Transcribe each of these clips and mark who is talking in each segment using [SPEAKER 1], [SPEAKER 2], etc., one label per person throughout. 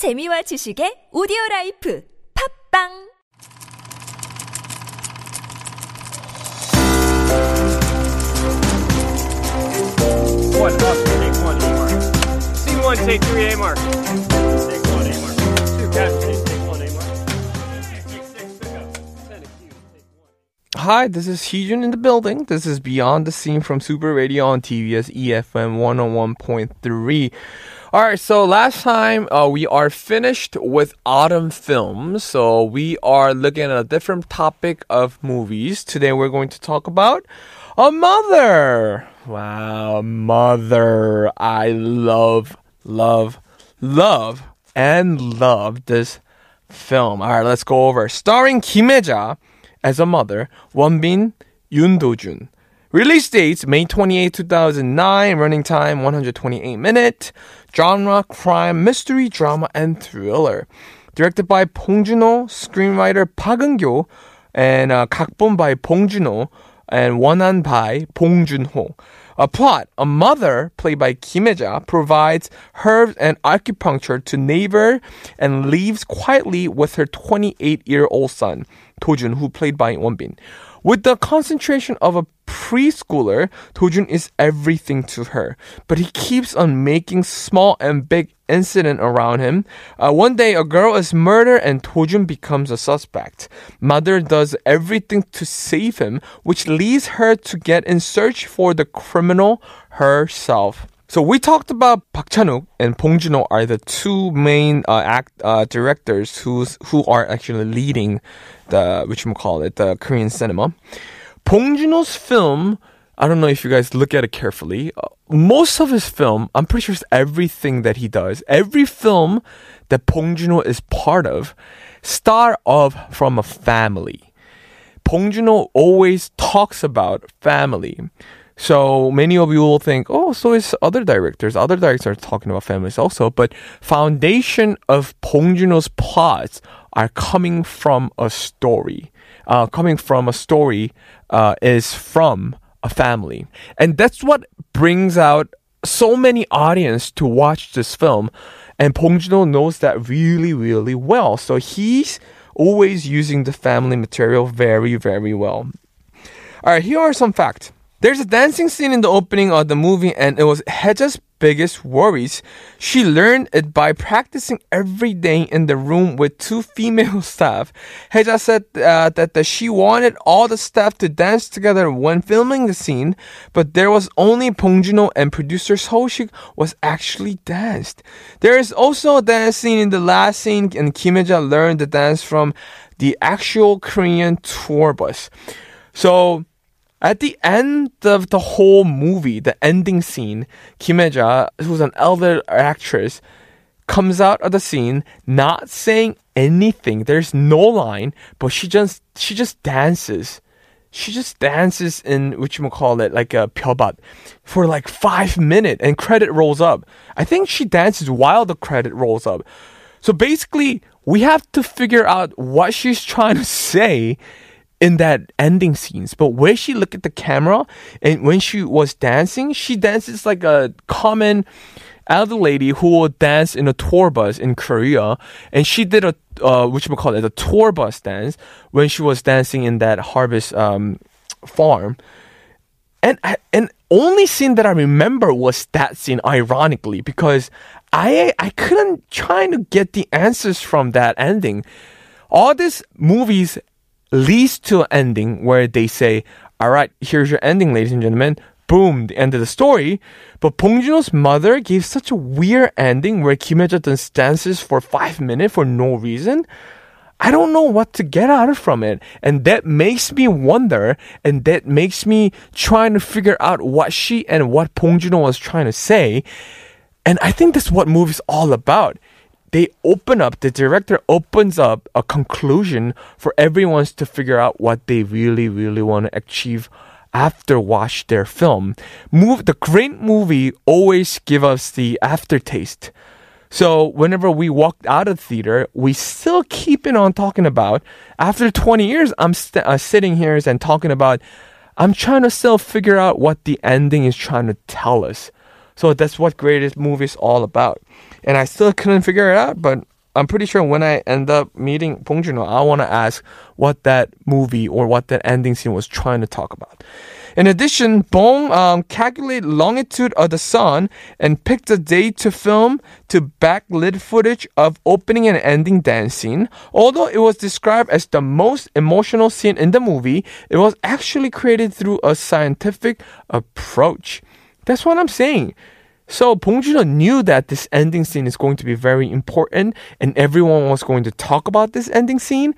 [SPEAKER 1] 재미와 지식의 오디오 라이프 팝빵
[SPEAKER 2] One, up, take one, A mark. Scene one, take three, A mark. Take one, A mark. Two, catch,
[SPEAKER 3] Hi, this is Heejun in the building. This is Beyond the Scene from Super Radio on TBS EFM 101.3. All right, so last time uh, we are finished with autumn films. So we are looking at a different topic of movies. Today we're going to talk about a mother. Wow, mother. I love, love, love, and love this film. All right, let's go over. Starring Kim Hye-ja as a mother, Wonbin, Yoon Do-jun. Release dates May 28, 2009. Running time 128 minutes. Genre crime, mystery, drama, and thriller. Directed by Bong Joon-ho, screenwriter Park Eun-kyo, and uh, 각본 by Bong Joon-ho and 원안 by Bong Joon-ho. A plot: A mother, played by Kim Hye-ja, provides herbs and acupuncture to neighbor and leaves quietly with her 28-year-old son, Dojun, who played by Wonbin. With the concentration of a preschooler, Dojun is everything to her, but he keeps on making small and big incident around him. Uh, one day, a girl is murdered and Dojun becomes a suspect. Mother does everything to save him, which leads her to get in search for the criminal herself. So we talked about Park Chan-wook and Bong Joon-ho are the two main uh, act uh, directors who's who are actually leading the which call it the Korean cinema. Bong Joon-ho's film, I don't know if you guys look at it carefully. Uh, most of his film, I'm pretty sure it's everything that he does. Every film that Bong Joon-ho is part of, start off from a family. Bong Joon-ho always talks about family. So many of you will think, oh, so is other directors. Other directors are talking about families also, but foundation of Bong Joon-ho's plots are coming from a story. Uh, coming from a story uh, is from a family, and that's what brings out so many audience to watch this film. And Bong Joon-ho knows that really, really well. So he's always using the family material very, very well. All right, here are some facts. There's a dancing scene in the opening of the movie, and it was Heja's biggest worries. She learned it by practicing every day in the room with two female staff. Heja said uh, that, that she wanted all the staff to dance together when filming the scene, but there was only Bong and producer Seo-shik was actually danced. There is also a dance scene in the last scene, and Kim Hye-ja learned the dance from the actual Korean tour bus. So at the end of the whole movie, the ending scene, Kim Hye-ja, who's an elder actress, comes out of the scene not saying anything. There's no line, but she just she just dances. She just dances in which you call it like a pyobat for like five minutes, and credit rolls up. I think she dances while the credit rolls up. So basically, we have to figure out what she's trying to say in that ending scenes. But when she looked at the camera and when she was dancing, she dances like a common elder lady who will dance in a tour bus in Korea. And she did a, uh, which we call it, a tour bus dance when she was dancing in that harvest um, farm. And and only scene that I remember was that scene, ironically, because I I couldn't try to get the answers from that ending. All these movies leads to an ending where they say, "All right, here's your ending, ladies and gentlemen." Boom, the end of the story. But Bong mother gave such a weird ending where Kim dances for five minutes for no reason. I don't know what to get out of from it. And that makes me wonder and that makes me trying to figure out what she and what Bong Joon-ho was trying to say. And I think that's what movie's all about. They open up, the director opens up a conclusion for everyone to figure out what they really, really want to achieve after watch their film. Move the great movie always give us the aftertaste. So whenever we walked out of the theater, we still keeping on talking about. After 20 years, I'm st- uh, sitting here and talking about. I'm trying to still figure out what the ending is trying to tell us. So that's what greatest movie is all about. and I still couldn't figure it out. But I'm pretty sure when I end up meeting Bong Joon-ho, I want to ask what that movie or what that ending scene was trying to talk about. In addition, Bong um, calculated longitude of the sun and picked a day to film to backlit footage of opening and ending dance scene. Although it was described as the most emotional scene in the movie, it was actually created through a scientific approach. That's what I'm saying. So Bong Joon-ho knew that this ending scene is going to be very important and everyone was going to talk about this ending scene.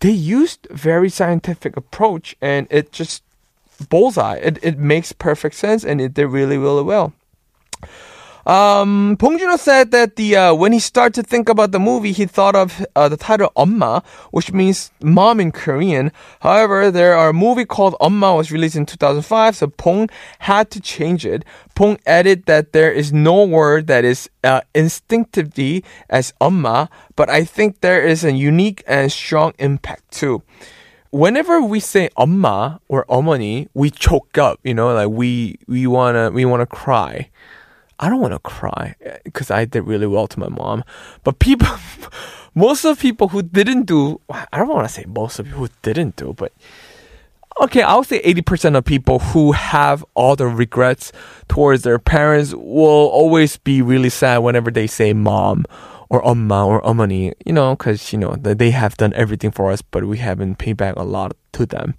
[SPEAKER 3] They used very scientific approach and it just bullseye. It, it makes perfect sense and it did really, really well. Um, Bong said that the uh, when he started to think about the movie, he thought of uh, the title "Omma," which means mom in Korean. However, there are a movie called "Omma" was released in 2005, so Bong had to change it. Bong added that there is no word that is uh, instinctively as "Omma," but I think there is a unique and strong impact too whenever we say "Omma" or "Omani," we choke up, you know, like we we wanna we wanna cry. I don't want to cry because I did really well to my mom. But people, most of people who didn't do, I don't want to say most of people who didn't do, but okay, I'll say 80% of people who have all the regrets towards their parents will always be really sad whenever they say mom or 엄마 or 어머니, you know, because, you know, they have done everything for us, but we haven't paid back a lot to them.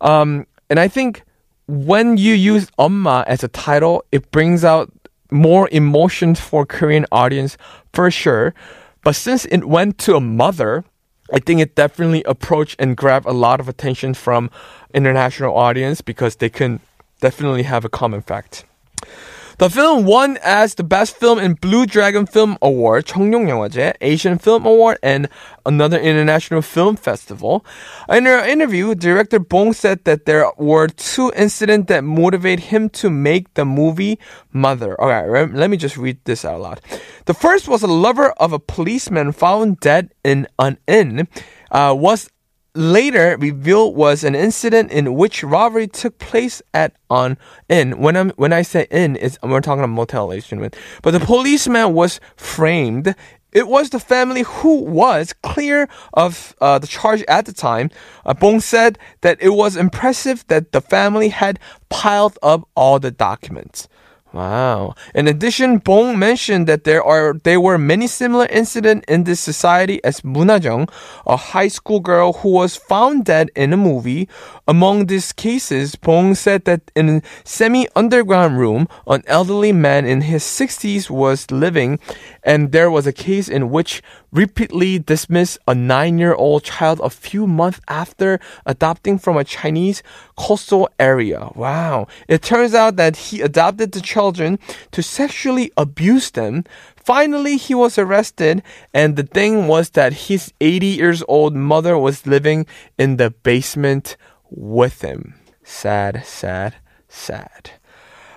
[SPEAKER 3] Um, and I think when you use 엄마 as a title, it brings out more emotions for Korean audience for sure. But since it went to a mother, I think it definitely approached and grabbed a lot of attention from international audience because they can definitely have a common fact. The film won as the best film in Blue Dragon Film Award, 청룡영화제, Asian Film Award, and another international film festival. In an interview, director Bong said that there were two incidents that motivate him to make the movie Mother. Okay, let me just read this out loud. The first was a lover of a policeman found dead in an inn. Uh, was later revealed was an incident in which robbery took place at an inn. When I'm when I say inn, is we're talking about motel, gentlemen. But the policeman was framed. It was the family who was clear of uh, the charge at the time. Uh, Bong said that it was impressive that the family had piled up all the documents. Wow. In addition, Bong mentioned that there are there were many similar incidents in this society as Munajong, a high school girl who was found dead in a movie. Among these cases, Bong said that in a semi-underground room, an elderly man in his 60s was living, and there was a case in which repeatedly dismissed a nine-year-old child a few months after adopting from a Chinese coastal area. Wow. It turns out that he adopted the children to sexually abuse them. Finally, he was arrested, and the thing was that his 80 years old mother was living in the basement with him. Sad, sad, sad.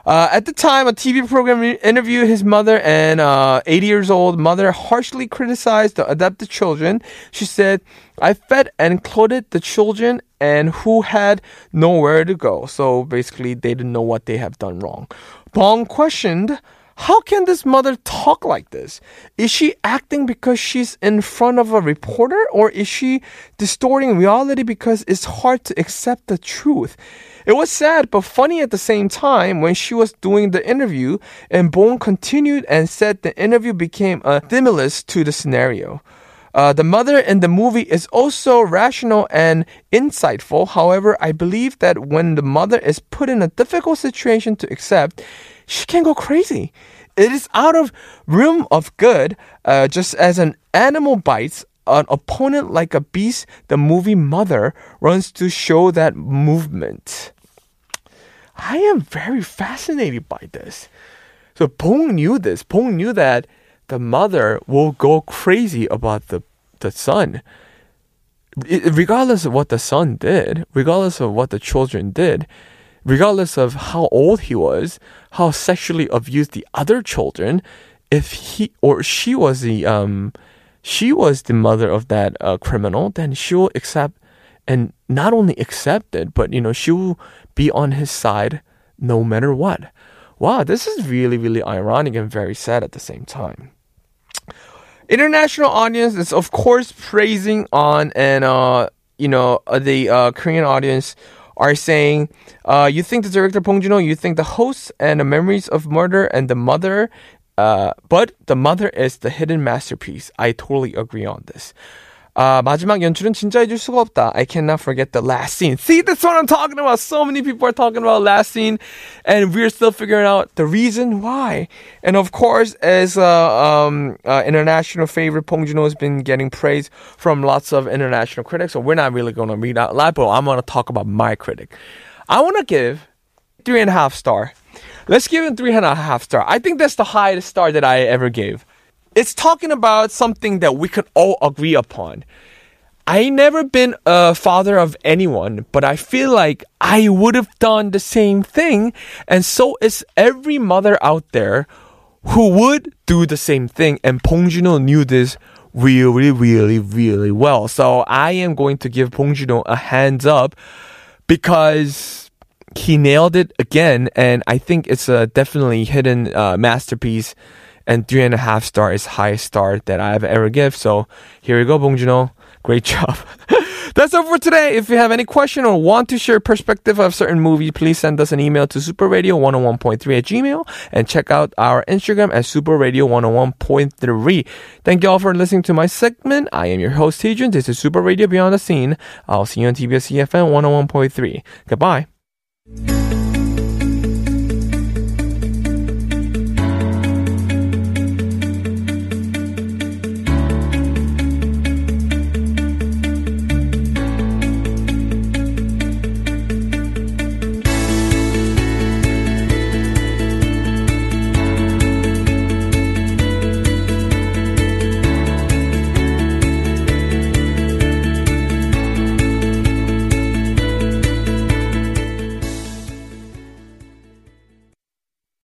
[SPEAKER 3] Uh, at the time, a TV program interviewed his mother and uh, 80 years old mother harshly criticized the adopted children. She said, I fed and clothed the children and who had nowhere to go. So basically, they didn't know what they have done wrong. Bong questioned, how can this mother talk like this? Is she acting because she's in front of a reporter or is she distorting reality because it's hard to accept the truth? It was sad but funny at the same time when she was doing the interview, and Bong continued and said the interview became a stimulus to the scenario. Uh, the mother in the movie is also rational and insightful. However, I believe that when the mother is put in a difficult situation to accept, she can go crazy. It is out of room of good, uh, just as an animal bites an opponent like a beast, the movie Mother runs to show that movement. I am very fascinated by this. So Bong knew this. Bong knew that the mother will go crazy about the, the son. It, regardless of what the son did, regardless of what the children did, regardless of how old he was, how sexually abused the other children, if he or she was the um, she was the mother of that uh, criminal, then she'll accept and not only accept it, but you know she'll be on his side no matter what. Wow, this is really, really ironic and very sad at the same time. International audience is of course praising on and uh you know uh, the uh, Korean audience are saying uh, you think the director Bong Joon-ho, you think the host and the memories of murder and the mother uh, but the mother is the hidden masterpiece. I totally agree on this. 아, 마지막 연출은 진짜 해줄 수가 없다. I cannot forget the last scene. See, that's what I'm talking about. So many people are talking about last scene, and we're still figuring out the reason why. And of course, as uh, um, uh, international favorite Bong Joon-ho has been getting praise from lots of international critics, so we're not really going to read out loud, but I'm going to talk about my critic. I want to give three and a half star. Let's give it three and a half star. I think that's the highest star that I ever gave. It's talking about something that we could all agree upon. I never been a father of anyone, but I feel like I would have done the same thing, and so is every mother out there who would do the same thing. And Bong Joon-ho knew this really, really, really well. So I am going to give Bong Joon-ho a hands up because he nailed it again, and I think it's a definitely hidden uh, masterpiece. And three and a half star is highest star that I've ever give. So here we go, Bong Joon-ho. Great job. That's all for today. If you have any question or want to share perspective of certain movie, please send us an email to superradio101.3 at gmail and check out our Instagram at superradio101.3. Thank you all for listening to my segment. I am your host, Tejan. This is Super Radio Beyond the Scene. I'll see you on TBS EFM 101.3. Goodbye.